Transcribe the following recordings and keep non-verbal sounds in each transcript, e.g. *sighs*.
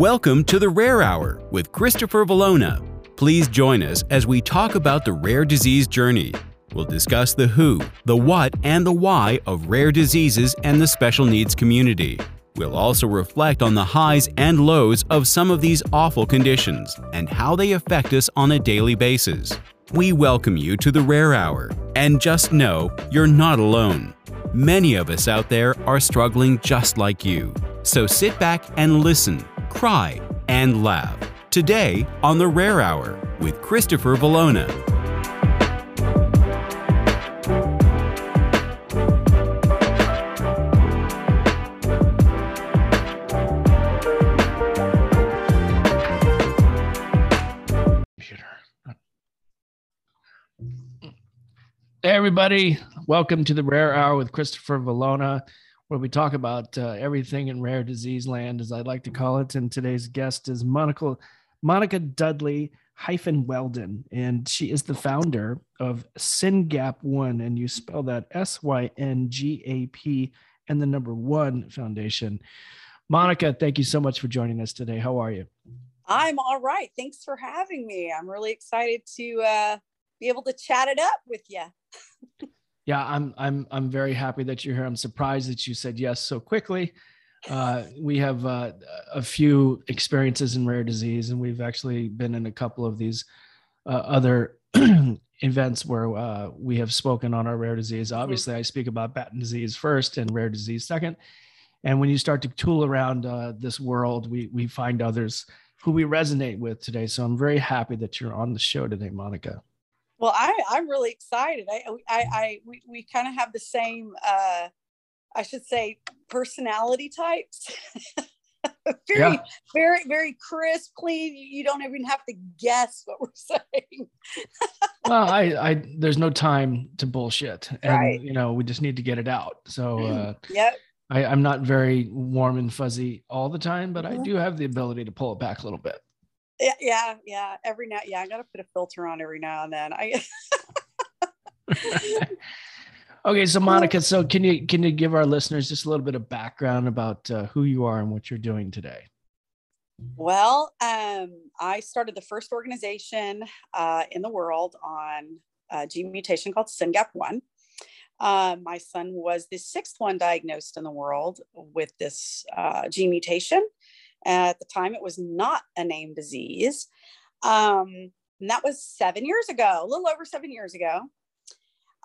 Welcome to the Rare Hour with Christopher Valona. Please join us as we talk about the rare disease journey. We'll discuss the who, the what, and the why of rare diseases and the special needs community. We'll also reflect on the highs and lows of some of these awful conditions and how they affect us on a daily basis. We welcome you to the Rare Hour, and just know you're not alone. Many of us out there are struggling just like you. So sit back and listen cry, and laugh. Today on The Rare Hour with Christopher Valona. Hey everybody, welcome to the Rare Hour with Christopher Valona where we talk about uh, everything in rare disease land, as I'd like to call it. And today's guest is Monica, Monica Dudley hyphen Weldon, and she is the founder of SynGap One, and you spell that S Y N G A P and the number one foundation. Monica, thank you so much for joining us today. How are you? I'm all right. Thanks for having me. I'm really excited to uh, be able to chat it up with you. *laughs* yeah, I'm I'm I'm very happy that you're here. I'm surprised that you said yes so quickly. Uh, we have uh, a few experiences in rare disease, and we've actually been in a couple of these uh, other *clears throat* events where uh, we have spoken on our rare disease. Mm-hmm. Obviously, I speak about Batten disease first and rare disease second. And when you start to tool around uh, this world, we we find others who we resonate with today. So I'm very happy that you're on the show today, Monica. Well, I, I'm really excited. I, I, I we, we kind of have the same, uh, I should say, personality types. *laughs* very, yeah. very, very crisp, clean. You don't even have to guess what *laughs* we're saying. well, I, I, there's no time to bullshit, and right. you know, we just need to get it out. So, uh, yep. I, I'm not very warm and fuzzy all the time, but mm-hmm. I do have the ability to pull it back a little bit yeah, yeah, yeah. Every now, yeah, I got to put a filter on every now and then. I. *laughs* *laughs* okay, so Monica, so can you can you give our listeners just a little bit of background about uh, who you are and what you're doing today? Well, um, I started the first organization uh, in the world on a gene mutation called SynGap One. Uh, my son was the sixth one diagnosed in the world with this uh, gene mutation. At the time, it was not a named disease. Um, and that was seven years ago, a little over seven years ago.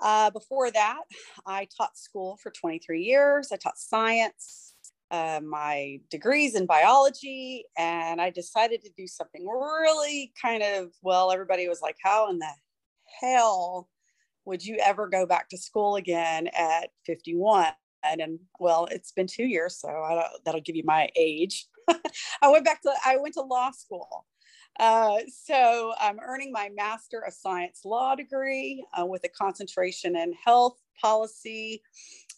Uh, before that, I taught school for 23 years. I taught science, uh, my degrees in biology, and I decided to do something really kind of well. Everybody was like, How in the hell would you ever go back to school again at 51? And well, it's been two years, so that'll give you my age. *laughs* I went back to, I went to law school. Uh, so I'm earning my Master of Science Law degree uh, with a concentration in health policy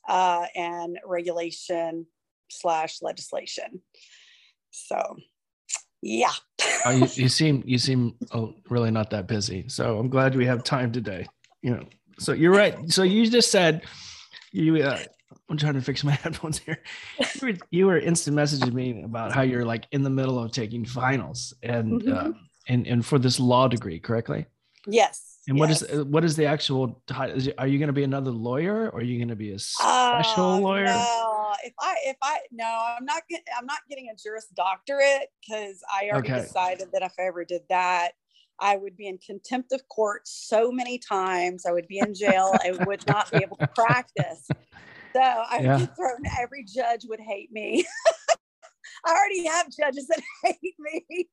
uh, and regulation slash legislation. So, yeah. oh, you, you, *laughs* seem you seem oh, really not that busy. So I'm glad we have time today. You know, so you're right. So you just said you uh, I'm trying to fix my *laughs* headphones here. You were, you were, instant messaging me about how you're like in the middle of taking finals and mm-hmm. uh, and and for this law degree, correctly? Yes. And yes. what is what is the actual? Are you going to be another lawyer, or are you going to be a special uh, lawyer? No, if I if I no, I'm not getting I'm not getting a Juris Doctorate because I already okay. decided that if I ever did that, I would be in contempt of court so many times. I would be in jail. I would not be able to practice. So I yeah. get thrown. Every judge would hate me. *laughs* I already have judges that *laughs* hate me.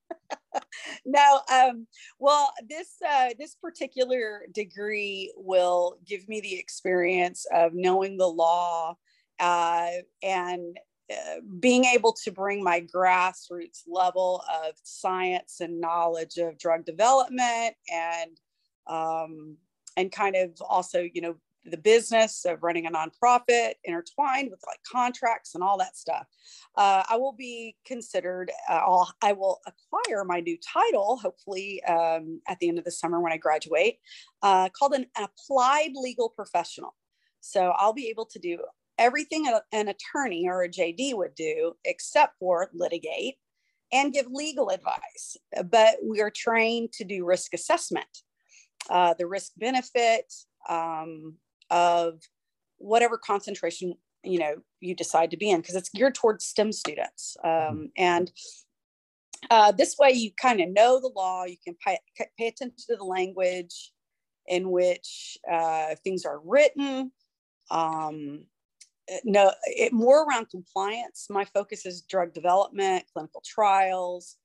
*laughs* no, um, well, this uh, this particular degree will give me the experience of knowing the law uh, and uh, being able to bring my grassroots level of science and knowledge of drug development and um, and kind of also you know the business of running a nonprofit intertwined with like contracts and all that stuff. Uh, I will be considered, uh, I'll, I will acquire my new title, hopefully um, at the end of the summer when I graduate, uh, called an applied legal professional. So I'll be able to do everything an attorney or a JD would do except for litigate and give legal advice, but we are trained to do risk assessment, uh, the risk benefit um, of whatever concentration you know you decide to be in because it's geared towards STEM students, um, mm-hmm. and uh, this way you kind of know the law. You can pay, pay attention to the language in which uh, things are written. Um, uh, no, it, more around compliance. My focus is drug development, clinical trials,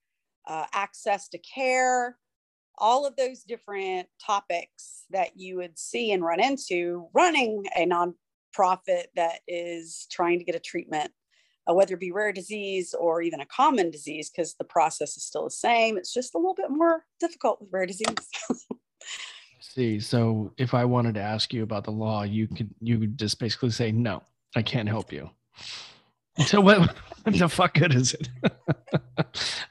uh, access to care, all of those different topics that you would see and run into running a nonprofit that is trying to get a treatment, uh, whether it be rare disease or even a common disease, because the process is still the same. It's just a little bit more difficult with rare disease. *laughs* see so if i wanted to ask you about the law you could you just basically say no I can't help you. So what, *laughs* what the fuck good is it? *laughs*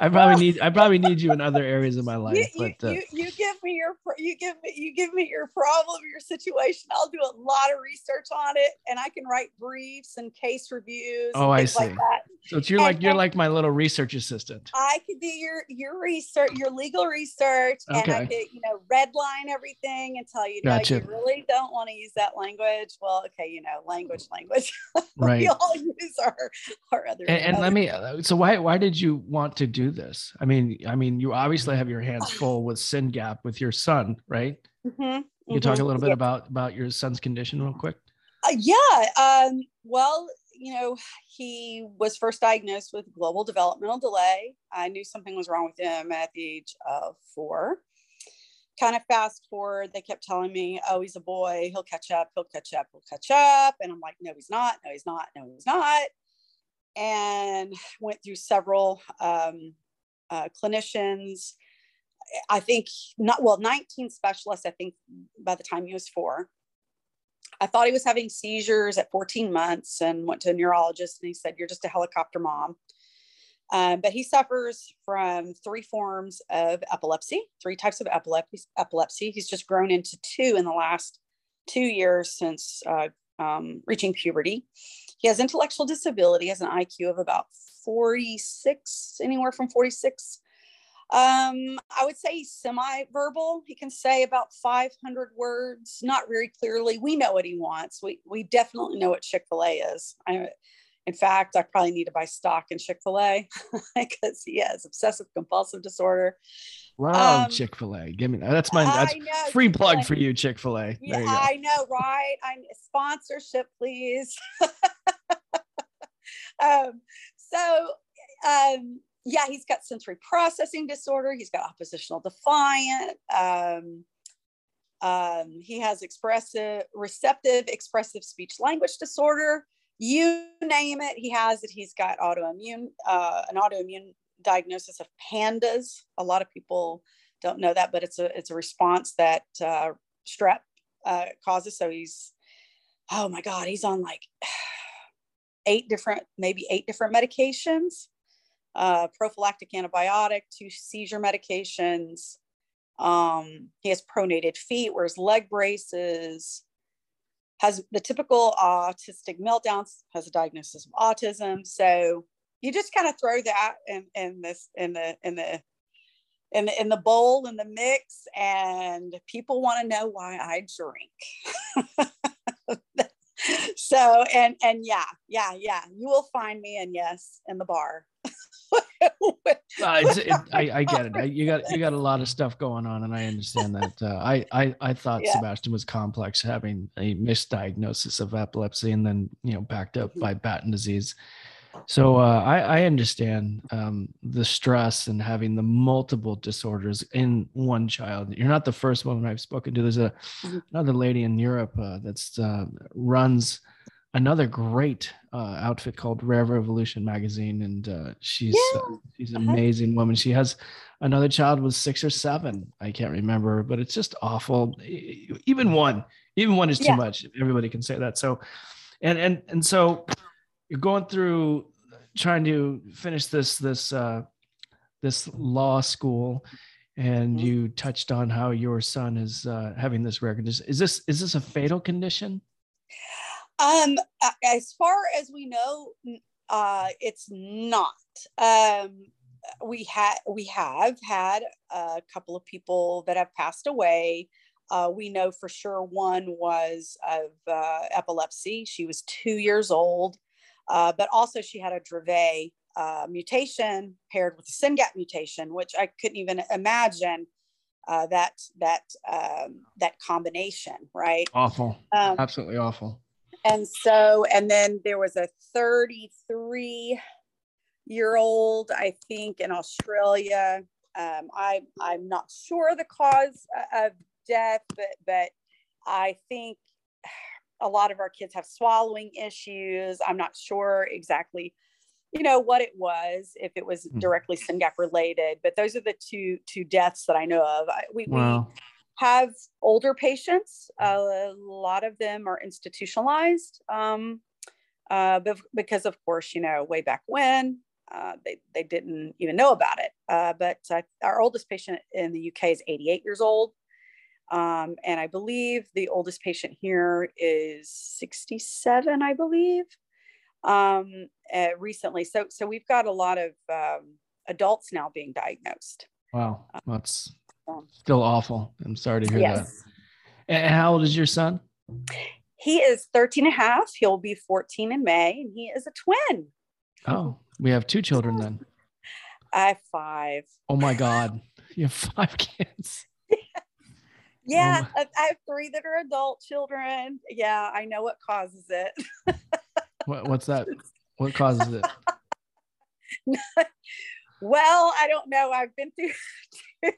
I probably need I probably need you in other areas of my life. You, but uh, you, you give me your you give me you give me your problem, your situation. I'll do a lot of research on it, and I can write briefs and case reviews. Oh, I see. Like so it's you're and, like you're like my little research assistant. I could do your your research, your legal research, okay. and I could you know redline everything and tell you, gotcha. no, you really don't want to use that language. Well, okay, you know, language, language. *laughs* Right. we all use our *laughs* our other. And, and let me. Uh, so why why did you want to do this? I mean, I mean, you obviously have your hands *sighs* full with SYNGAP with your son, right? Mm-hmm, you mm-hmm. talk a little bit yeah. about about your son's condition real quick. Uh, yeah. Um, well, you know, he was first diagnosed with global developmental delay. I knew something was wrong with him at the age of four. Kind of fast forward, they kept telling me, oh, he's a boy, he'll catch up, he'll catch up, he'll catch up. And I'm like, no, he's not, no, he's not, no, he's not. And went through several um, uh, clinicians. I think not, well, 19 specialists, I think by the time he was four. I thought he was having seizures at 14 months and went to a neurologist and he said, You're just a helicopter mom. Um, but he suffers from three forms of epilepsy, three types of epilepsy. epilepsy. He's just grown into two in the last two years since uh, um, reaching puberty. He has intellectual disability, has an IQ of about 46, anywhere from 46 um, I would say semi-verbal. He can say about 500 words, not very clearly. We know what he wants. We we definitely know what Chick-fil-A is. I, in fact, I probably need to buy stock in Chick-fil-A *laughs* because he has obsessive compulsive disorder. Wow, um, Chick-fil-A. Give me that. That's my that's know, free Chick-fil-A. plug for you, Chick-fil-A. Yeah, I know, right? I'm sponsorship, please. *laughs* um, so um yeah, he's got sensory processing disorder. He's got oppositional defiant. Um, um, he has expressive, receptive, expressive speech language disorder. You name it, he has it. He's got autoimmune, uh, an autoimmune diagnosis of pandas. A lot of people don't know that, but it's a it's a response that uh, strep uh, causes. So he's, oh my God, he's on like *sighs* eight different, maybe eight different medications uh, prophylactic antibiotic, two seizure medications. Um, he has pronated feet, wears leg braces, has the typical autistic meltdowns, has a diagnosis of autism. So you just kind of throw that in, in this in the in the in the in the bowl in the mix, and people want to know why I drink. *laughs* so and and yeah yeah yeah you will find me and yes in the bar *laughs* uh, it, I, I, get it. I, you got you got a lot of stuff going on, and I understand that. Uh, I, I I thought yeah. Sebastian was complex, having a misdiagnosis of epilepsy, and then you know backed up mm-hmm. by Batten disease. So uh, I, I understand um, the stress and having the multiple disorders in one child. You're not the first woman I've spoken to. There's a mm-hmm. another lady in Europe uh, that's uh, runs another great uh, outfit called Rare Revolution magazine, and uh, she's yeah. uh, she's an uh-huh. amazing woman. She has another child with six or seven, I can't remember, but it's just awful. Even one, even one is too yeah. much. Everybody can say that. So, and and and so you're going through trying to finish this this uh, this law school. And mm-hmm. you touched on how your son is uh, having this rare condition. Is this is this a fatal condition? Um, as far as we know, uh, it's not. Um, we had we have had a couple of people that have passed away. Uh, we know for sure one was of uh, epilepsy. She was two years old, uh, but also she had a Dravet uh, mutation paired with a SYNGAP mutation, which I couldn't even imagine uh, that that um, that combination, right? Awful, um, absolutely awful. And so, and then there was a 33 year old, I think, in Australia. Um, I I'm not sure the cause of death, but but I think a lot of our kids have swallowing issues. I'm not sure exactly you know what it was if it was hmm. directly SYNGAP related but those are the two two deaths that i know of I, we, wow. we have older patients a lot of them are institutionalized um, uh, because of course you know way back when uh, they, they didn't even know about it uh, but uh, our oldest patient in the uk is 88 years old um, and i believe the oldest patient here is 67 i believe um, uh, recently. So, so we've got a lot of um, adults now being diagnosed. Wow, uh, that's still awful. I'm sorry to hear yes. that. And how old is your son? He is 13 and a half. He'll be 14 in May, and he is a twin. Oh, we have two children then. I have five. Oh my God. You have five kids. Yeah, oh I have three that are adult children. Yeah, I know what causes it. *laughs* What, what's that? What causes it? *laughs* well, I don't know. I've been through *laughs* two,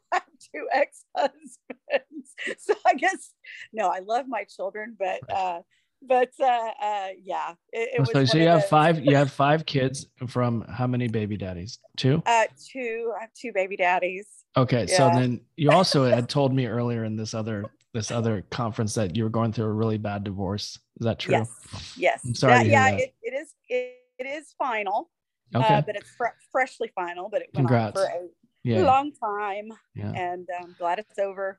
two ex-husbands, so I guess no. I love my children, but uh, but uh, uh, yeah, it, it so, so you have five. You have five kids from how many baby daddies? Two. Uh, two. I have two baby daddies. Okay, yeah. so then you also had told me earlier in this other this other conference that you were going through a really bad divorce. Is that true? Yes. Yes. I'm sorry. That, yeah, that. It, it is. It, it is final. Uh, okay. Uh, but it's fr- freshly final. But it went Congrats. on for a yeah. long time. Yeah. And I'm um, glad it's over.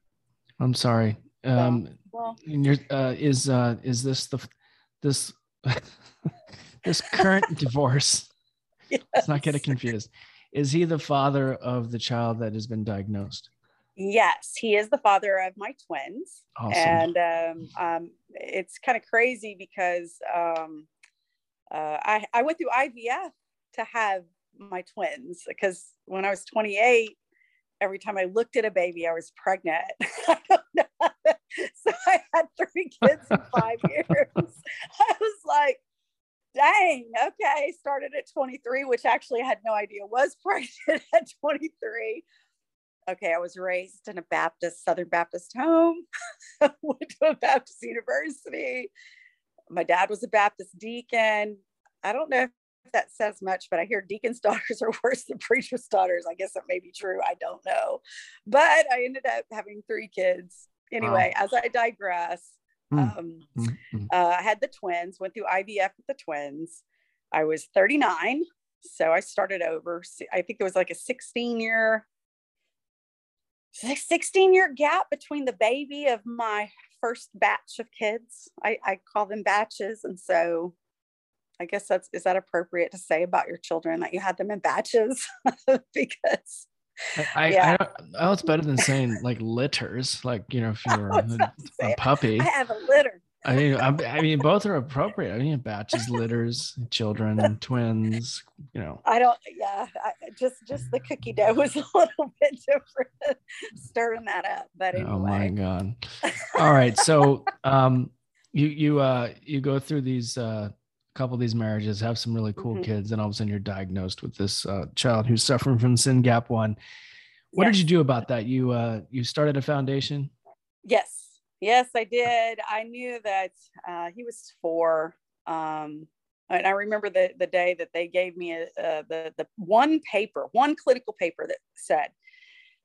I'm sorry. Um, well, well uh, is uh, is this the this *laughs* this current divorce? *laughs* Yes. Let's not get it confused. Is he the father of the child that has been diagnosed? Yes, he is the father of my twins. Awesome. And um, um, it's kind of crazy because um, uh, I, I went through IVF to have my twins because when I was 28, every time I looked at a baby, I was pregnant. *laughs* I *laughs* so I had three kids in five *laughs* years. I was like, dang, okay. Started at 23, which actually I had no idea was *laughs* pregnant at 23 okay, I was raised in a Baptist, Southern Baptist home, *laughs* went to a Baptist university. My dad was a Baptist deacon. I don't know if that says much, but I hear deacon's *laughs* daughters are worse than preacher's daughters. I guess that may be true. I don't know. But I ended up having three kids. Anyway, wow. as I digress. Um, mm-hmm. uh, I had the twins, went through IVF with the twins. I was 39. So I started over. I think it was like a 16 year 16 year gap between the baby of my first batch of kids. I, I call them batches. And so I guess that's, is that appropriate to say about your children that you had them in batches? *laughs* because I, yeah. I, I, know it's better than saying like litters, like, you know, if *laughs* you're a, a puppy. I have a litter. I mean, I, mean, both are appropriate. I mean, batches, litters, children, twins. You know. I don't. Yeah, I, just just the cookie dough was *laughs* a little bit different, stirring that up. But anyway. Oh my god! *laughs* All right, so um, you you uh you go through these uh couple of these marriages, have some really cool mm-hmm. kids, and all of a sudden you're diagnosed with this uh, child who's suffering from SYNGAP one. What yes. did you do about that? You uh you started a foundation. Yes Yes, I did. I knew that uh, he was four. Um, and I remember the, the day that they gave me a, uh, the, the one paper, one clinical paper that said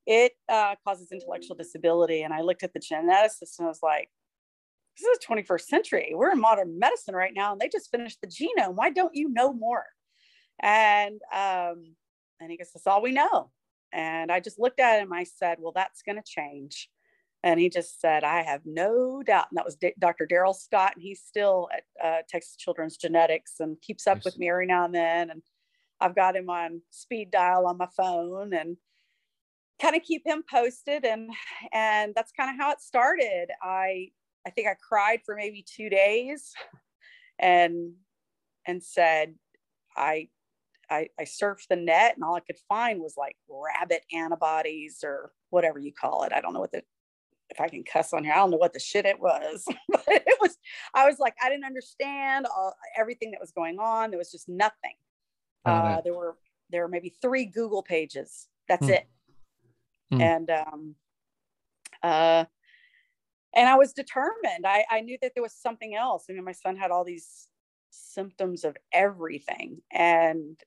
it uh, causes intellectual disability. And I looked at the geneticist and I was like, this is 21st century. We're in modern medicine right now, and they just finished the genome. Why don't you know more? And um, and he goes, that's all we know. And I just looked at him. I said, well, that's going to change. And he just said, I have no doubt. And that was D- Dr. Daryl Scott. And he's still at uh, Texas Children's Genetics and keeps up nice. with me every now and then. And I've got him on speed dial on my phone and kind of keep him posted and and that's kind of how it started. I I think I cried for maybe 2 days and and said I I, I surfed the net and all I could find was like rabbit antibodies or whatever you call it. I don't know what the if I can cuss on here, I don't know what the shit it was, *laughs* but it was, I was like, I didn't understand all, everything that was going on. There was just nothing. Uh, there were, there were maybe three Google pages. That's hmm. it. Hmm. And, um, uh, and I was determined. I, I knew that there was something else. I mean, my son had all these symptoms of everything. And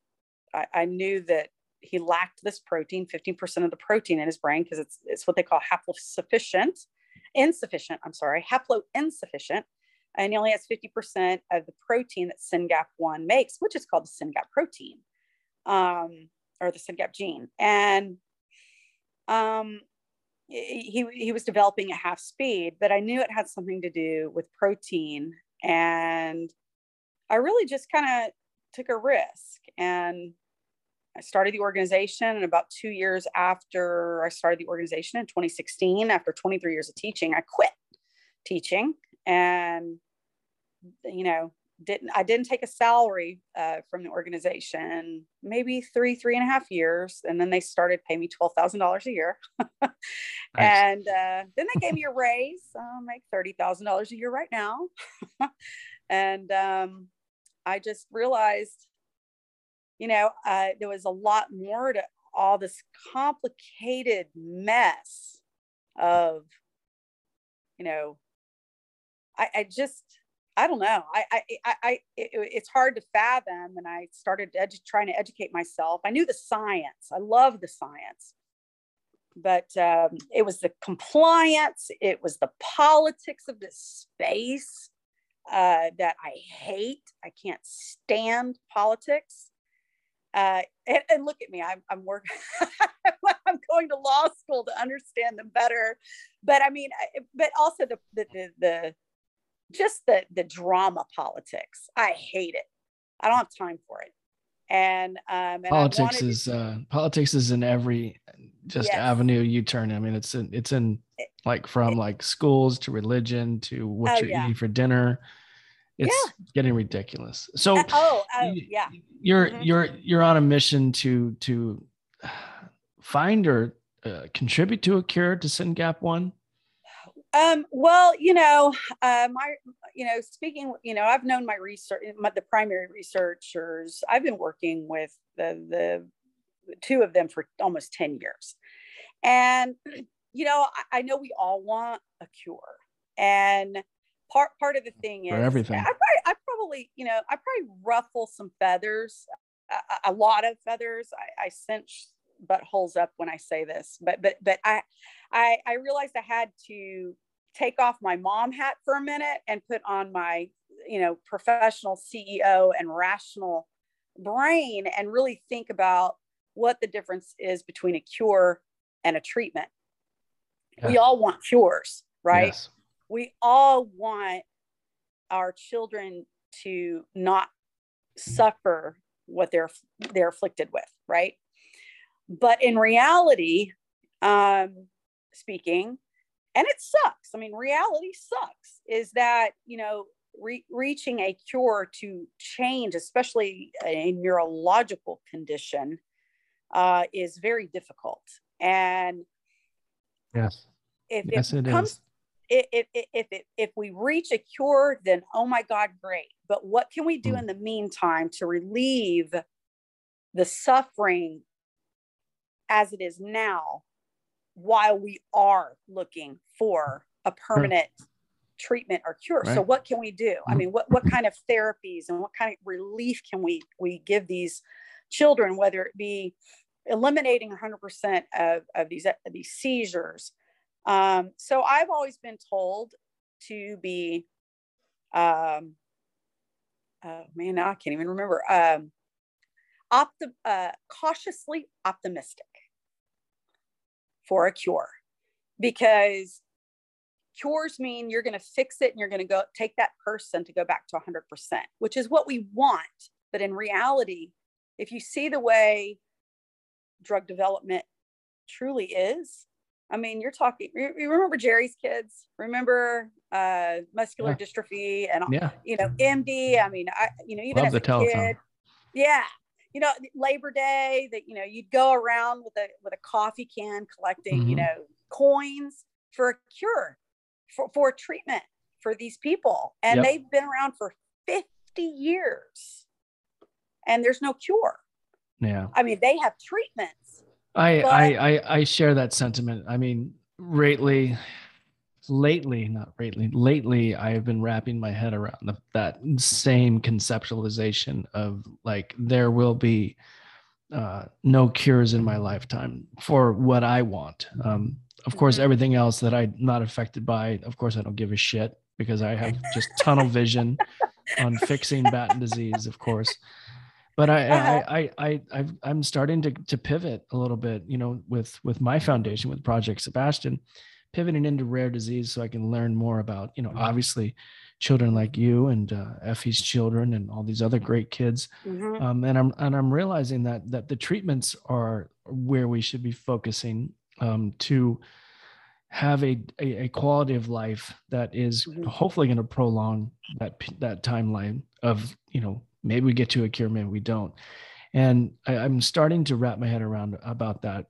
I, I knew that he lacked this protein, 15% of the protein in his brain, because it's, it's what they call haplosufficient, insufficient, I'm sorry, haplo insufficient. And he only has 50% of the protein that SYNGAP1 makes, which is called the SYNGAP protein um, or the SYNGAP gene. And um, he, he was developing at half speed, but I knew it had something to do with protein. And I really just kind of took a risk and I started the organization, and about two years after I started the organization in 2016, after 23 years of teaching, I quit teaching and, you know, didn't I didn't take a salary uh, from the organization maybe three three and a half years and then they started paying me twelve thousand dollars a year. *laughs* Nice. and uh, then they gave me a raise. I make thirty thousand dollars a year right now. *laughs* And um, I just realized you know, uh, there was a lot more to all this complicated mess of, you know, I, I just, I don't know. I, I, I, it, it's hard to fathom. And I started edu- trying to educate myself. I knew the science. I love the science, but um, it was the compliance. It was the politics of this space uh, that I hate. I can't stand politics uh, and, and, look at me i'm, I'm working *laughs* i'm going to law school to understand them better but i mean but also the the, the, the just the the drama politics i hate it i don't have time for it and, um, and politics is uh, politics is in every just yes. avenue you turn i mean it's in it's in like from like schools to religion to what oh, you're yeah. eating for dinner it's yeah. getting ridiculous. So uh, oh, oh yeah. You're mm-hmm. you're you're on a mission to to find or uh, contribute to a cure to SYNGAP one. Um, well, you know, uh, my, you know, speaking, you know, I've known my research, my, the primary researchers. I've been working with the the two of them for almost ten years, and *clears throat* you know, I, I know we all want a cure, and part part of the thing is For everything. I probably, I probably, you know, I probably ruffle some feathers, a, a lot of feathers. I, I cinch buttholes up when I say this, but but but I, I I realized I had to take off my mom hat for a minute and put on my you know professional CEO and rational brain and really think about what the difference is between a cure and a treatment. Yeah. We all want cures, right? Yes we all want our children to not suffer what they're they're afflicted with right but in reality um speaking and it sucks i mean reality sucks is that you know re- reaching a cure to change especially a neurological condition uh, is very difficult and yes if yes, it, it comes is if, if, if, if we reach a cure, then oh my God, great. But what can we do hmm. in the meantime to relieve the suffering as it is now while we are looking for a permanent treatment or cure? Right. So what can we do? I hmm. mean, what, what kind of therapies and what kind of relief can we, we give these children, whether it be eliminating 100% of, of these, of these seizures, um, so I've always been told to be, um, oh man, I can't even remember, um, opti- uh, cautiously optimistic for a cure because cures mean you're going to fix it and you're going to go take that person to go back to 100%, which is what we want. But in reality, if you see the way drug development truly is, I mean, you're talking. You remember Jerry's kids? Remember uh, muscular yeah. dystrophy and yeah. you know MD. I mean, I you know even Love as a telethon. kid, yeah. You know, Labor Day that you know you'd go around with a with a coffee can collecting mm-hmm. you know coins for a cure for for treatment for these people, and yep. they've been around for fifty years, and there's no cure. Yeah, I mean they have treatments I, but, I, I I share that sentiment. I mean, lately, lately, not lately, lately, I have been wrapping my head around the, that same conceptualization of like there will be uh, no cures in my lifetime for what I want. Um, of course, mm-hmm. everything else that I'm not affected by, of course, I don't give a shit because I have just tunnel vision on fixing *laughs* Batten disease, of course but I, uh-huh. I, I, I, I, am starting to, to pivot a little bit, you know, with, with my foundation, with Project Sebastian, pivoting into rare disease so I can learn more about, you know, obviously children like you and uh, Effie's children and all these other great kids. Mm-hmm. Um, and I'm, and I'm realizing that, that the treatments are where we should be focusing um, to have a, a, a, quality of life that is mm-hmm. hopefully going to prolong that, that timeline of, you know, maybe we get to a cure maybe we don't and I, am starting to wrap my head around about that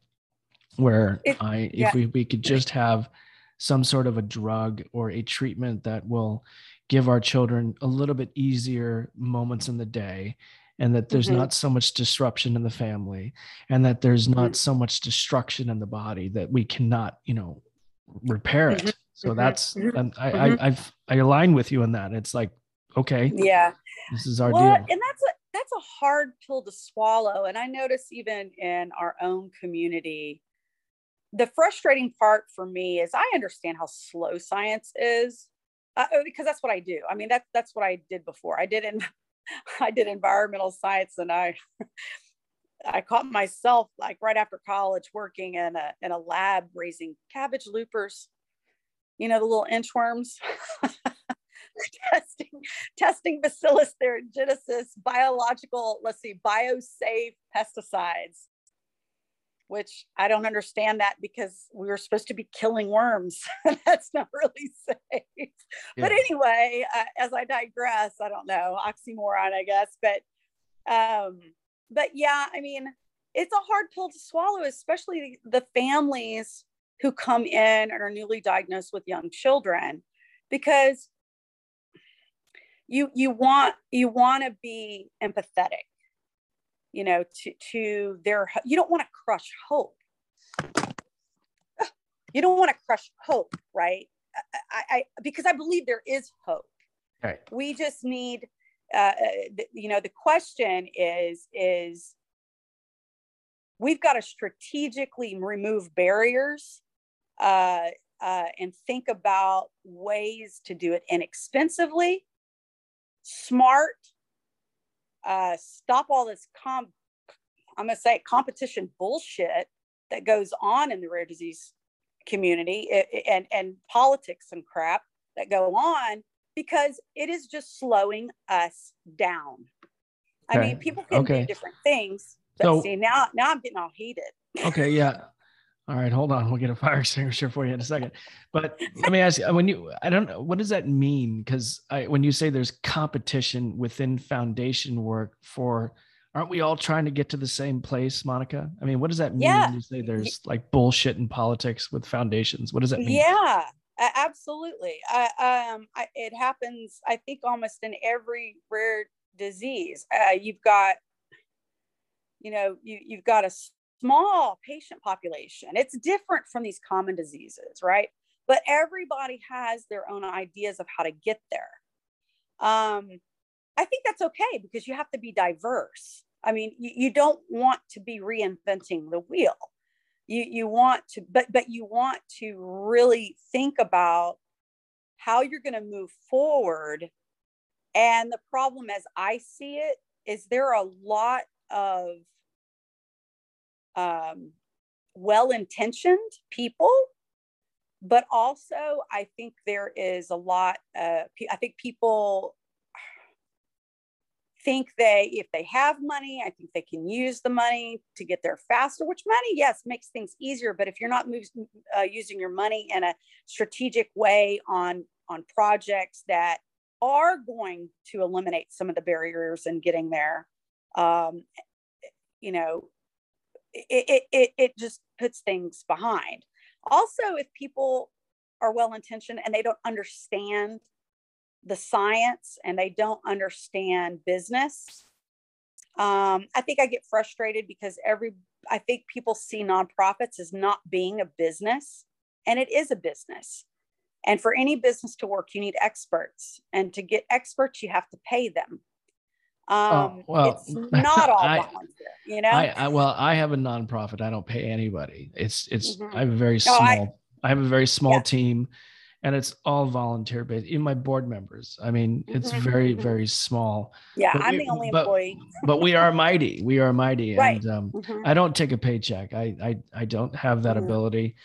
where it, i if yeah. we, we could just have some sort of a drug or a treatment that will give our children a little bit easier moments in the day and that there's mm-hmm. not so much disruption in the family and that there's not mm-hmm. so much destruction in the body that we cannot you know repair it mm-hmm. so mm-hmm. that's mm-hmm. I, I mm-hmm. i've i align with you on that it's like okay yeah this is our well, deal. And that's a that's a hard pill to swallow. And I notice even in our own community, the frustrating part for me is I understand how slow science is. Uh, oh, because that's what I do. I mean, that's that's what I did before. I did in *laughs* I did environmental science, and I *laughs* I caught myself like right after college working in a in a lab raising cabbage loopers, you know, the little inchworms. *laughs* testing testing bacillus thuringiensis biological let's see biosafe pesticides which i don't understand that because we were supposed to be killing worms. *laughs* That's not really *laughs* safe. Yeah. but anyway uh, as i digress i don't know oxymoron i guess but um but yeah i mean it's a hard pill to swallow especially the families who come in and are newly diagnosed with young children because you you want you want to be empathetic you know to to their you don't want to crush hope. *sighs* You don't want to crush hope right? I, I because i believe there is hope. Right. We just need uh, uh you know the question is is we've got to strategically remove barriers uh, uh, and think about ways to do it inexpensively smart, uh, stop all this com I'm gonna say competition bullshit that goes on in the rare disease community and and politics and crap that go on because it is just slowing us down. I mean, people can okay. do different things, but so, see now now I'm getting all heated. Okay, yeah. All right, hold on. We'll get a fire *laughs* extinguisher for you in a second. But let me ask you: when you, I don't know, what does that mean? Because when you say there's competition within foundation work for, aren't we all trying to get to the same place, Monica? I mean, what does that mean yeah. when you say there's like bullshit in politics with foundations? What does that mean? Yeah, absolutely. I, um, I, it happens. I think almost in every rare disease. Uh, you've got, you know, you you've got a small patient population. It's different from these common diseases, right? But everybody has their own ideas of how to get there. Um, I think that's okay because you have to be diverse. I mean, you, you don't want to be reinventing the wheel. You, you want to, but but you want to really think about how you're going to move forward. And the problem, as I see it, is there are a lot of um, well intentioned people, but also I think there is a lot, uh, I think people think they if they have money i think they can use the money to get there faster which money yes makes things easier but if you're not move, uh, using your money in a strategic way on on projects that are going to eliminate some of the barriers in getting there um, you know it, it, it just puts things behind also if people are well intentioned and they don't understand the science and they don't understand business. Um, I think I get frustrated because every I think people see nonprofits as not being a business, and it is a business. And for any business to work, you need experts, and to get experts, you have to pay them. Oh, um, oh, well, it's not *laughs* all I, volunteer, you know. I, I, well, I have a nonprofit. I don't pay anybody. It's it's. Mm-hmm. I have a very small. I, I, have a very small yeah. team and it's all volunteer based in my board members i mean it's mm-hmm. very mm-hmm. very small yeah but i'm we, the only but, employee but we are mighty we are mighty right. and um, mm-hmm. i don't take a paycheck i i, I don't have that mm-hmm. ability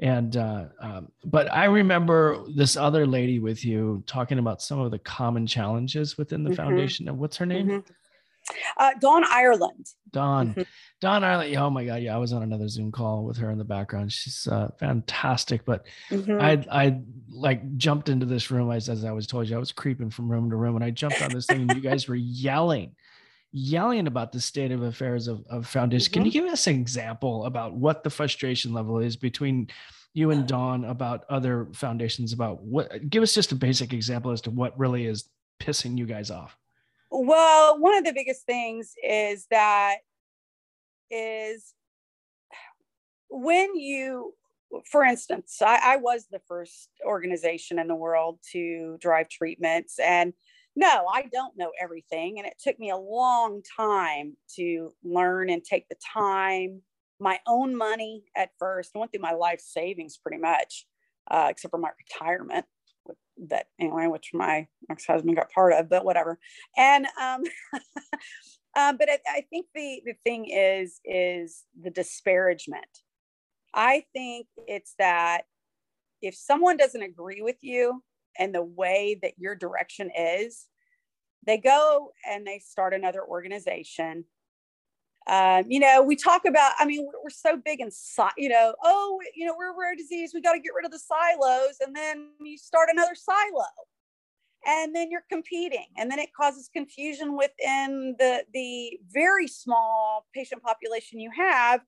and uh, um, but i remember this other lady with you talking about some of the common challenges within the mm-hmm. foundation and what's her name mm-hmm. Uh, Dawn Ireland. Dawn. Mm-hmm. Dawn Ireland. Oh my God. Yeah, I was on another Zoom call with her in the background. She's uh, fantastic. But mm-hmm. I I like jumped into this room as, as I was told you. I was creeping from room to room and I jumped on this thing and you guys were yelling, yelling about the state of affairs of, of foundation. Mm-hmm. Can you mm-hmm. give us an example about what the frustration level is between you and *sighs* Dawn about other foundations about what give us just a basic example as to what really is pissing you guys off well, one of the biggest things is that is *sighs* when you, for instance, I, I was the first organization in the world to drive treatments. And no, I don't know everything. And it took me a long time to learn and take the time, my own money at first. I went through my life savings pretty much, uh, except for my retirement that anyway, which my ex-husband got part of, but whatever. And um, *laughs* um but I, I think the the thing is is the disparagement. I think it's that if someone doesn't agree with you and the way that your direction is, they go and they start another organization um, you know, we talk about, I mean, we're, so big in, you know, oh, you know, we're a rare disease. We got to get rid of the silos. And then you start another silo and then you're competing. And then it causes confusion within the, the very small patient population you have.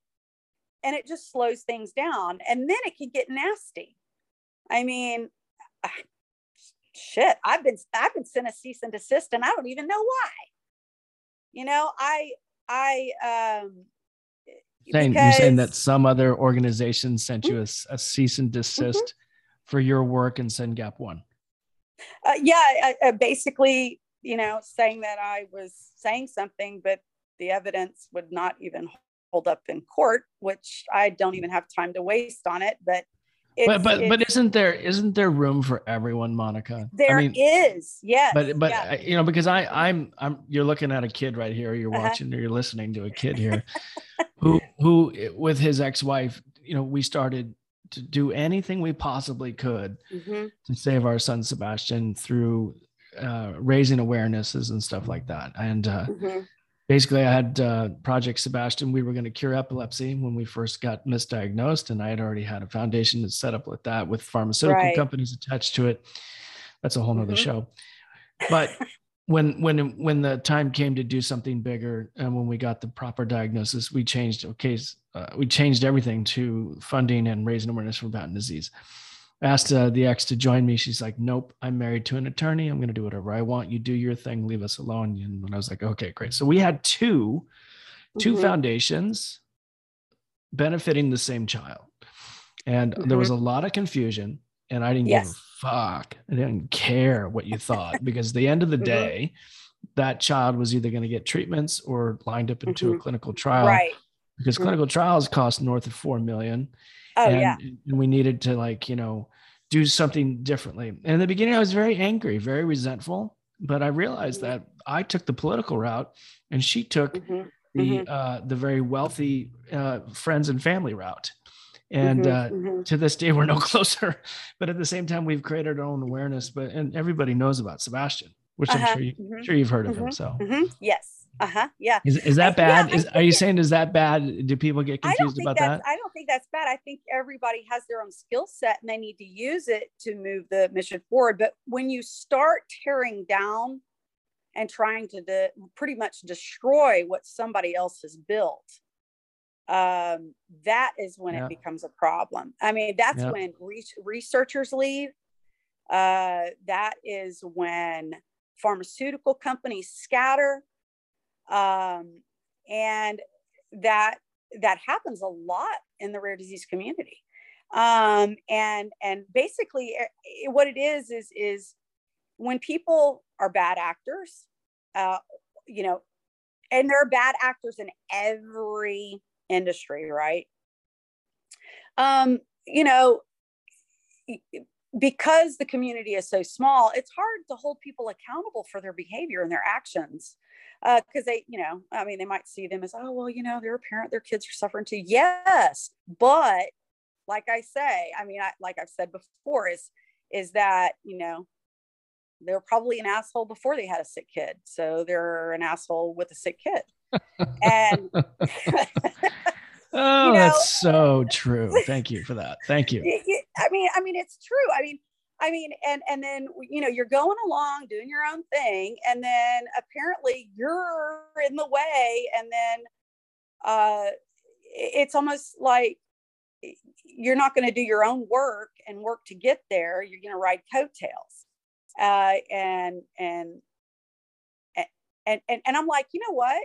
And it just slows things down. And then it can get nasty. I mean, shit, I've been, I've been sent a cease and desist and I don't even know why. You know, I, I um saying because, you're saying that some other organization sent you a, a cease and desist mm-hmm. for your work in SYNGAP one. Uh, yeah, I, I basically, you know, saying that I was saying something, but the evidence would not even hold up in court, which I don't even have time to waste on it. But but but but isn't there isn't there room for everyone, Monica? There I mean, is, yes. But but yeah. you know because I I'm I'm you're looking at a kid right here. You're uh-huh. watching or you're listening to a kid here, *laughs* who who with his ex-wife. You know, we started to do anything we possibly could mm-hmm. to save our son Sebastian through uh, raising awarenesses and stuff like that. And uh, mm-hmm basically I had uh, Project Sebastian. We were going to cure epilepsy when we first got misdiagnosed, and I had already had a foundation set up with that with pharmaceutical right. companies attached to it. That's a whole nother mm-hmm. show. But *laughs* when when when the time came to do something bigger, and when we got the proper diagnosis, we changed. Okay, uh, we changed everything to funding and raising awareness for Batten disease asked uh, the ex to join me. She's like, "Nope, I'm married to an attorney. I'm going to do whatever I want. You do your thing. Leave us alone." And I was like, "Okay, great." So we had 2 two mm-hmm. foundations benefiting the same child, and mm-hmm. there was mm-hmm. a lot of confusion. And I didn't yes. give a fuck. I didn't care what you thought because at the end of the mm-hmm. day, that child was either going to get treatments or lined up into a mm-hmm. clinical trial. Right. Because mm-hmm. clinical trials cost north of four million Oh and, yeah. And we needed to like, you know, do something differently. And in the beginning, I was very angry, very resentful. But I realized mm-hmm. that I took the political route and she took mm-hmm. the mm-hmm. uh, the very wealthy uh, friends and family route. And mm-hmm. uh, mm-hmm. to this day, we're no *laughs* closer. But at the same time, we've created our own awareness. But and everybody knows about Sebastian. which Uh-huh, I'm sure, you, mhm, sure you've heard of him. So. Yes. Uh huh. Yeah. is, is that I- yeah, bad? I is, are you saying is that bad? Do people get confused about that? I don't think that's bad. I think everybody has their own skill set and they need to use it to move the mission forward. But when you start tearing down and trying to de- pretty much destroy what somebody else has built, um, that is when Yeah. it becomes a problem. I mean, that's Yeah. when re- researchers leave. Uh, that is when pharmaceutical companies scatter. Um, and that that happens a lot in the rare disease community. Um, and and basically eh, eh, what it is is is when people are bad actors, uh, you know, and there are bad actors in every industry, right? Um, you know, because the community is so small, it's hard to hold people accountable for their behavior and their actions. Because uh, they, you know, I mean, they might see them as, oh, well, you know, they're a parent, their kids are suffering too. Yes, but like I say, I mean, I, like I've said before, is is that you know they're probably an asshole before they had a sick kid, so they're an asshole with a sick kid, and *laughs* *laughs* Oh, you know- that's so *laughs* true. Thank you for that. Thank you. I mean, I mean, it's true. I mean, I mean, and and then you know you're going along doing your own thing, and then apparently you're in the way, and then uh, it's almost like you're not going to do your own work and work to get there. You're going to ride coattails, uh, and and and and and I'm like, you know what?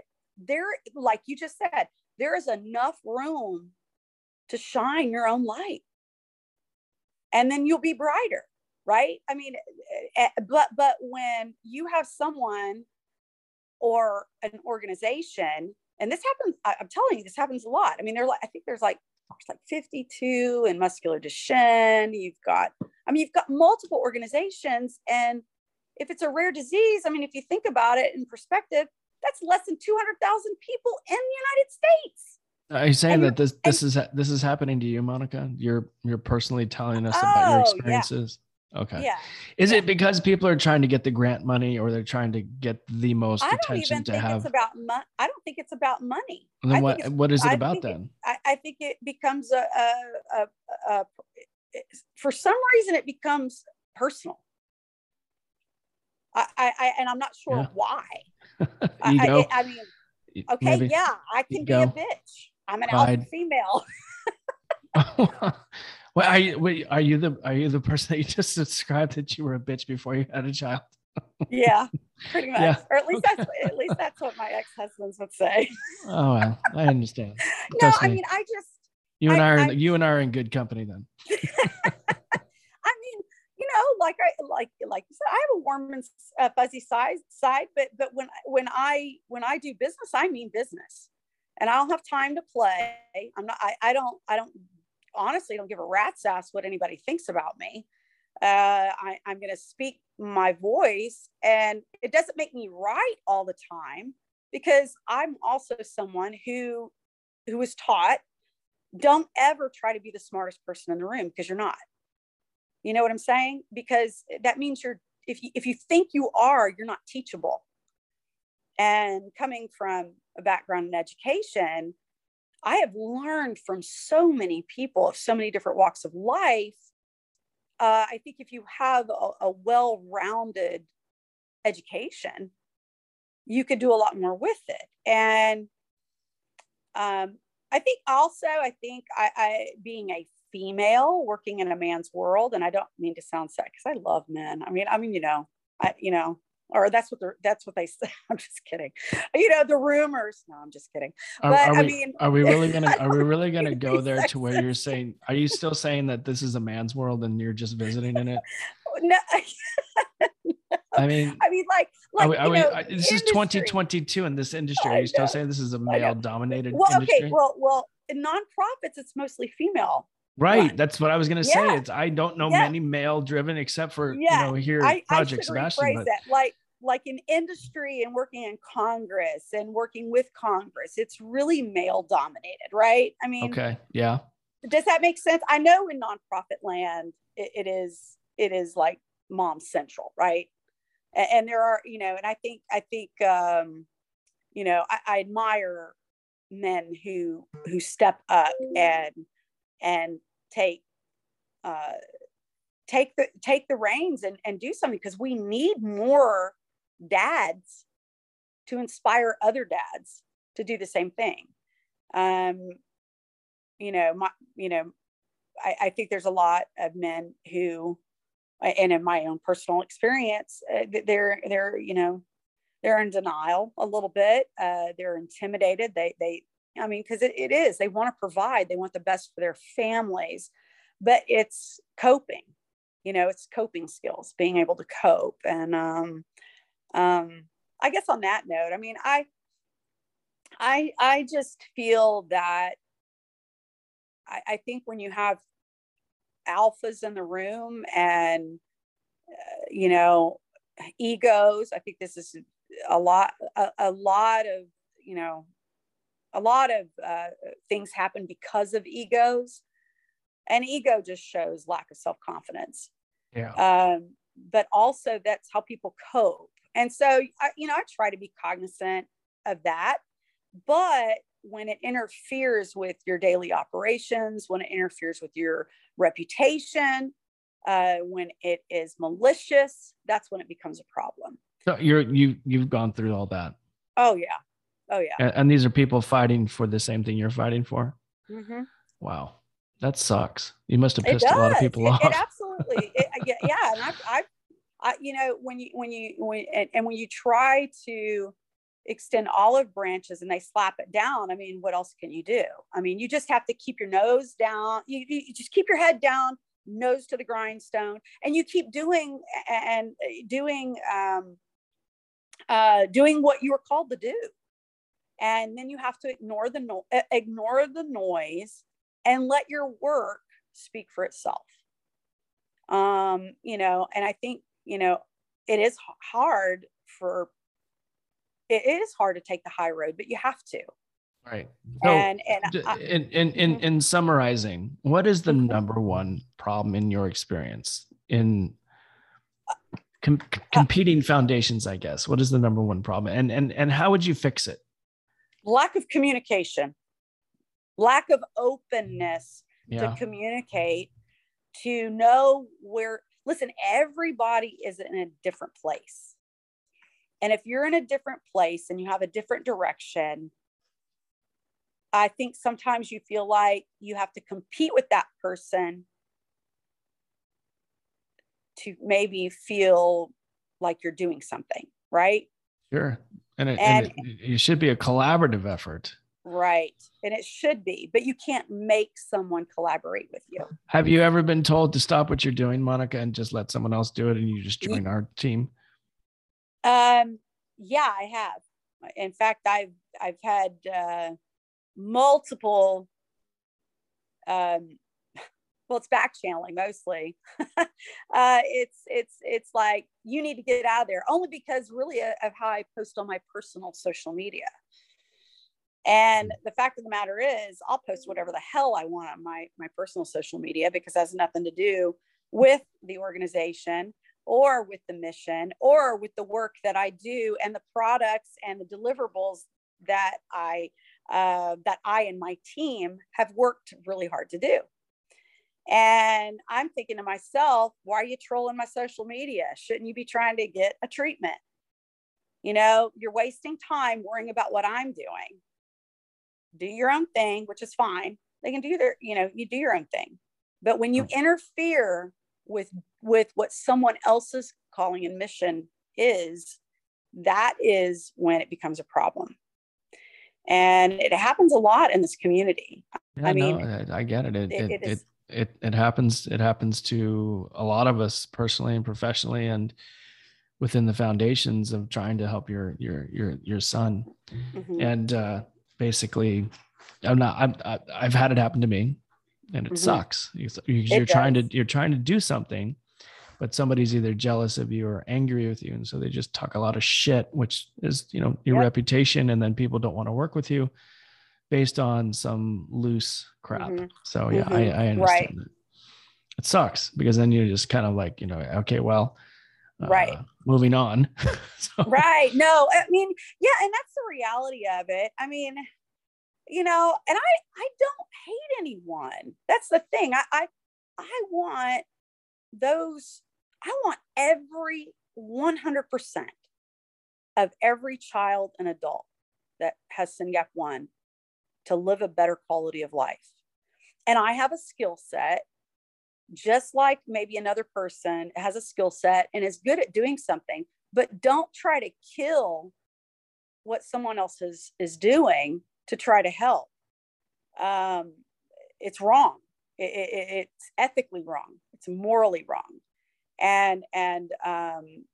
There, like you just said, there is enough room to shine your own light and then you'll be brighter right i mean eh, eh, but but when you have someone or an organization and this happens i'm telling you this happens a lot i mean there's like i think there's like there's like 52 and muscular duchenne you've got i mean you've got multiple organizations and if it's a rare disease i mean if you think about it in perspective that's less than 200,000 people in the United States. Are you saying And that this this is this is happening to you, Monica? You're you're personally telling us about your Oh, experiences. Okay. Yeah. Is yeah. it because people are trying to get the grant money, or they're trying to get the most I don't attention even to think have? it's about money. I don't think it's about money. then I what what is it I about think it- then? I, I think it becomes a, a, a, a, for some reason it becomes personal. I, I, I and I'm not sure Yeah. why. *laughs* I- Ego. I, I mean, okay, maybe. yeah, I can be a bitch. I'm an alpha female. *laughs* *laughs* well, are you wait, are you the are you the person that you just described that you were a bitch before you had a child? yeah, *laughs* pretty much. Yeah. Or at least that's at least that's what my ex-husbands would say. Oh well, I understand. no, I mean, I just You and I- I, are in, I- you and I are in good company then. *laughs* I mean, you know, like I like like you said, I have a warm and uh, fuzzy side side, but but when when I when I do business, I mean business, and I don't have time to play. I'm not. I, I don't. I don't honestly don't give a rat's ass what anybody thinks about me. Uh, I, I'm going to speak my voice, and it doesn't make me right all the time because I'm also someone who who was taught don't ever try to be the smartest person in the room because you're not. You know what I'm saying? Because that means you're if you if you think you are, you're not teachable. And coming from a background in education, I have learned from so many people of so many different walks of life. Uh, I think if you have a, a well-rounded education, you could do a lot more with it. And um, I think also, I think I, I being a female working in a man's world, and I don't mean to sound sad because I love men. I mean, I mean, you know, I, you know, or that's what they're, that's what they say. *laughs* I'm just kidding. You know, the rumors. No, I'm just kidding. Are, But, are I we mean- are we really gonna *laughs* are we really gonna go there to where you're saying are you still saying that this is a man's world and you're just visiting in it? *laughs* No, I mean, I mean, like, like we, you know, uh, this is 2022 in this industry. Are I you still saying this is a male dominated Well, industry? okay, well, well, in nonprofits, it's mostly female. Right. That's what I was gonna say. Yeah. It's I don't know Yeah. many male driven except for Yeah. you know here I, I Project should Sebastian. But that. Like, like in industry and working in Congress and working with Congress, it's really male dominated, right? I mean, okay, yeah. does that make sense? I know in nonprofit land, it, it is it is like mom central, right? and, and there are you know and i think i think um you know I, I admire men who who step up and and take uh take the take the reins and, and do something because we need more dads to inspire other dads to do the same thing. Um you know my you know I, I think there's a lot of men who and in my own personal experience uh, they're they're you know they're in denial a little bit uh, they're intimidated they they i mean because it, it is they want to provide they want the best for their families but it's coping you know it's coping skills being able to cope and um um i guess on that note i mean i i i just feel that i, I think when you have alphas in the room and uh, you know egos i think this is a lot a, a lot of you know a lot of uh, things happen because of egos and ego just shows lack of self-confidence. Yeah. Um, but also that's how people cope. And so I, you know i try to be cognizant of that but when it interferes with your daily operations when it interferes with your reputation uh, when it is malicious that's when it becomes a problem. So you're you you've gone through all that. Oh yeah oh yeah. And, and these are people fighting for the same thing you're fighting for? Mm-hmm. wow. That sucks. You must have pissed a lot of people it, off. it absolutely. It, yeah and I've, I've I, you know when you when you when and, and when you try to extend olive branches and they slap it down i mean what else can you do? I mean you just have to keep your nose down. You, you just keep your head down nose to the grindstone and you keep doing and doing um, uh, doing what you were called to do and then you have to ignore the no- ignore the noise and let your work speak for itself um you know and i think you know it is hard for it is hard to take the high road, but you have to. Right. So, and and I, in in in, mm-hmm. in summarizing, what is the mm-hmm. number one problem in your experience in com- uh, competing foundations? I guess what is the number one problem, and and and how would you fix it? Lack of communication, lack of openness yeah. to communicate, to know where. Listen, everybody is in a different place and if you're in a different place and you have a different direction, I think sometimes you feel like you have to compete with that person to maybe feel like you're doing something, right? Sure. And it, and, and it, it should be a collaborative effort. Right. And it should be, but you can't make someone collaborate with you. Have you ever been told to stop what you're doing, Monica, and just let someone else do it and you just join our team? Um, yeah, I have. In fact, I've I've had uh, multiple. Um, well, it's back channeling mostly. *laughs* uh, it's it's it's like you need to get out of there only because really uh, of how I post on my personal social media. And the fact of the matter is, I'll post whatever the hell I want on my my personal social media because it has nothing to do with the organization or with the mission or with the work that I do and the products and the deliverables that I uh, that I and my team have worked really hard to do. And I'm thinking to myself, why are you trolling my social media? Shouldn't you be trying to get a treatment? You know, you're wasting time worrying about what I'm doing. Do your own thing, which is fine. They can do their, you know, you do your own thing. But when you hmm. interfere with with what someone else's calling and mission is that is when it becomes a problem and it happens a lot in this community yeah, i mean no, I, I, get it it it, it, it, it, it happens it happens to a lot of us personally and professionally and within the foundations of trying to help your your your your son mm-hmm. and uh basically i'm not I'm, I, i have had it happen to me and it mm-hmm. sucks because you're trying to you're trying to do something but somebody's either jealous of you or angry with you and so they just talk a lot of shit which is you know your yep. reputation and then people don't want to work with you based on some loose crap mm-hmm. so yeah mm-hmm. I, I understand right. that it sucks because then you're just kind of like you know okay well right. Uh, moving on. *laughs* so. Right. No, I mean, yeah, and that's the reality of it. I mean, you know, and I I don't hate anyone. That's the thing. I I, I want those. I want every one hundred percent of every child and adult that has SYNGAP one to live a better quality of life. And I have a skill set just like maybe another person has a skill set and is good at doing something, but don't try to kill what someone else is, is doing to try to help. Um, it's wrong. It, it, it's ethically wrong. It's morally wrong. And, and um,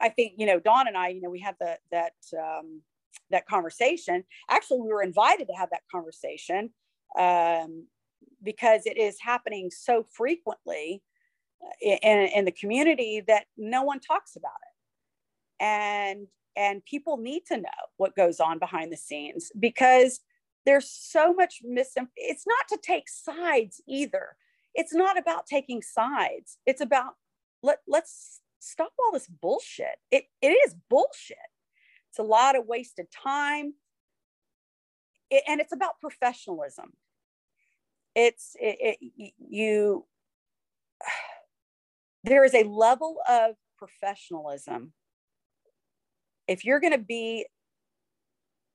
I think, you know, Dawn and I, you know, we had the, that, um, that conversation. Actually, we were invited to have that conversation um, because it is happening so frequently uh, in, in the community that no one talks about it. And and people need to know what goes on behind the scenes because there's so much misinformation it's not to take sides either. It's not about taking sides. It's about let let's stop all this bullshit. It, it is bullshit it's a lot of wasted time. It, and it's about professionalism. It's it, it, you *sighs* there is a level of professionalism. If you're going to be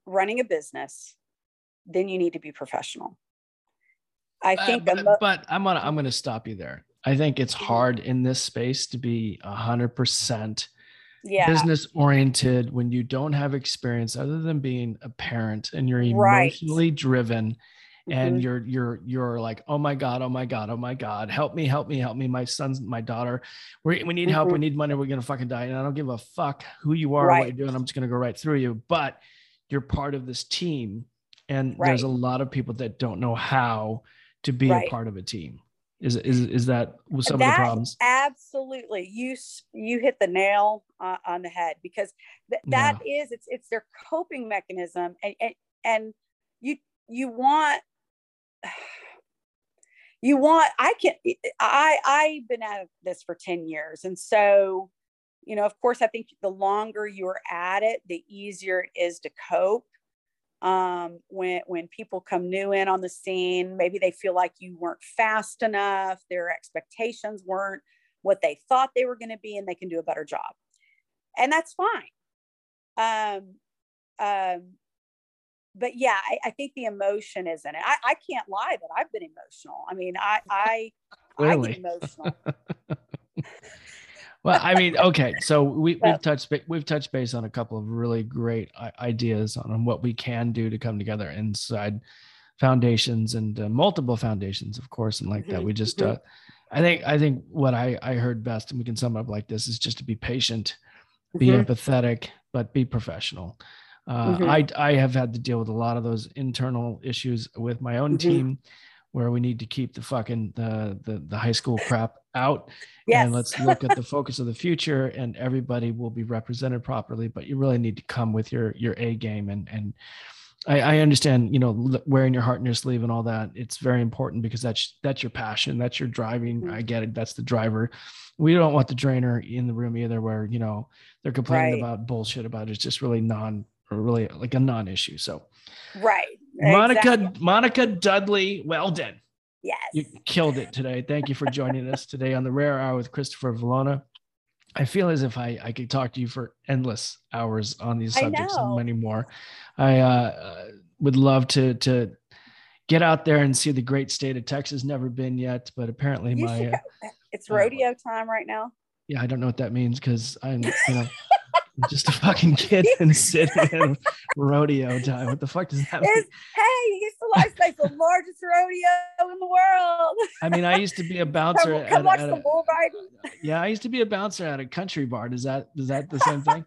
running a business then you need to be professional. I uh, think uh, but, but i'm gonna i'm gonna stop you there. I think it's mm-hmm. hard in this space to be a 100% yeah. business oriented when you don't have experience other than being a parent and you're emotionally right. driven and mm-hmm. you're you're you're like oh my god oh my god oh my god help me help me help me my son's my daughter we, we need mm-hmm. help we mm-hmm. need money we're gonna fucking die and i don't give a fuck who you are right. what you're doing i'm just gonna go right through you but you're part of this team and right. there's a lot of people that don't know how to be a part of a team is is is that some that, of the problems? absolutely. You you hit the nail uh, on the head because th- that yeah. is it's it's their coping mechanism and, and and you you want *sighs* you want i can i i've been at this for 10 years. And so you know of course i think the longer you're at it the easier it is to cope um, when when people come new in on the scene maybe they feel like you weren't fast enough their expectations weren't what they thought they were going to be and they can do a better job and that's fine um, um, but yeah, I, I, think the emotion is in it. I, I can't lie that I've been emotional. I mean, I I, I get emotional. *laughs* well, I mean, okay, so we, *laughs* we've touched we've touched base on a couple of really great ideas on what we can do to come together inside foundations and uh, multiple foundations, of course, and like mm-hmm. that. We just, mm-hmm. uh, I think, I think what I I heard best, and we can sum up like this, is just to be patient, be mm-hmm. empathetic, but be professional. Uh, mm-hmm. I I have had to deal with a lot of those internal issues with my own mm-hmm. team, where we need to keep the fucking the the, the high school crap out, yes. and let's look at the focus of the future, and everybody will be represented properly. But you really need to come with your your A game, and and I, I understand, you know, wearing your heart in your sleeve and all that. It's very important because that's that's your passion, that's your driving. Mm-hmm. I get it. That's the driver. We don't want the drainer in the room either, where you know they're complaining right. about bullshit about it. It's just really non really like a non-issue. So, right, Monica, exactly. Monica Dudley Weldon. Yes, you killed it today. Thank you for joining us today on the Rare Hour with Christopher Valona. I feel as if I, I could talk to you for endless hours on these subjects and many more. I uh, would love to to get out there and see the great state of Texas. Never been yet, but apparently you my uh, it's rodeo uh, time right now. Yeah, I don't know what that means because I'm you know I'm just a fucking kid in city in rodeo time. What the fuck does that mean? hey, he's the life the largest rodeo in the world. I mean, I used to be a bouncer. Come, come at, watch at the a, bull riding. Yeah, I used to be a bouncer at a country bar. Does that is that the same thing?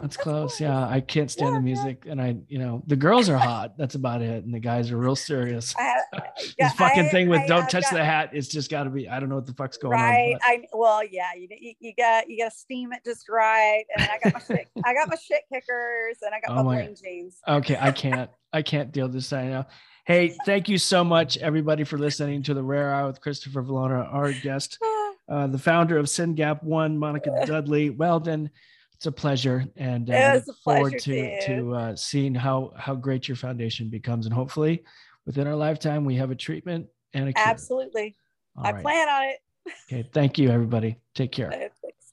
That's, close. Yeah, I can't stand yeah, the music, yeah. and I, you know, the girls are hot. That's about it, and the guys are real serious. I, *laughs* this fucking I, thing with "Don't touch got, the hat." It's just got to be. I don't know what the fuck's going right, on. Right. I well, yeah. You, you got you got to steam it just right, and I got my shit. I got my shit kickers, and I got oh my, my jeans. Okay, I can't. I can't deal with this right now. Hey, thank you so much, everybody, for listening to the Rare Hour with Christopher Valona, our guest. *sighs* uh, the founder of SYNGAP One, Monica Dudley Weldon. It's a pleasure, and uh, It look a pleasure, forward to too. to uh, seeing how how great your foundation becomes, and hopefully, within our lifetime, we have a treatment and a cure. Absolutely. All I right. plan on it. Okay, thank you, everybody. Take care. Thanks.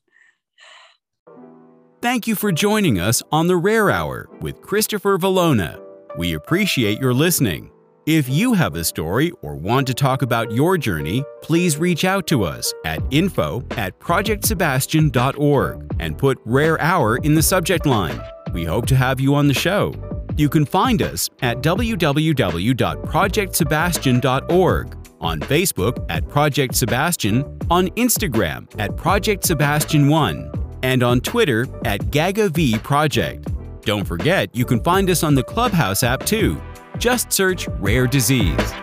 Thank you for joining us on the Rare Hour with Christopher Valona. We appreciate your listening. If you have a story or want to talk about your journey, please reach out to us at info at projectsebastian.org and put Rare Hour in the subject line. We hope to have you on the show. You can find us at www.projectsebastian.org, on Facebook at Project Sebastian, on Instagram at Project Sebastian1, and on Twitter at GagaV Project. Don't forget, you can find us on the Clubhouse app too. Just search Rare Disease.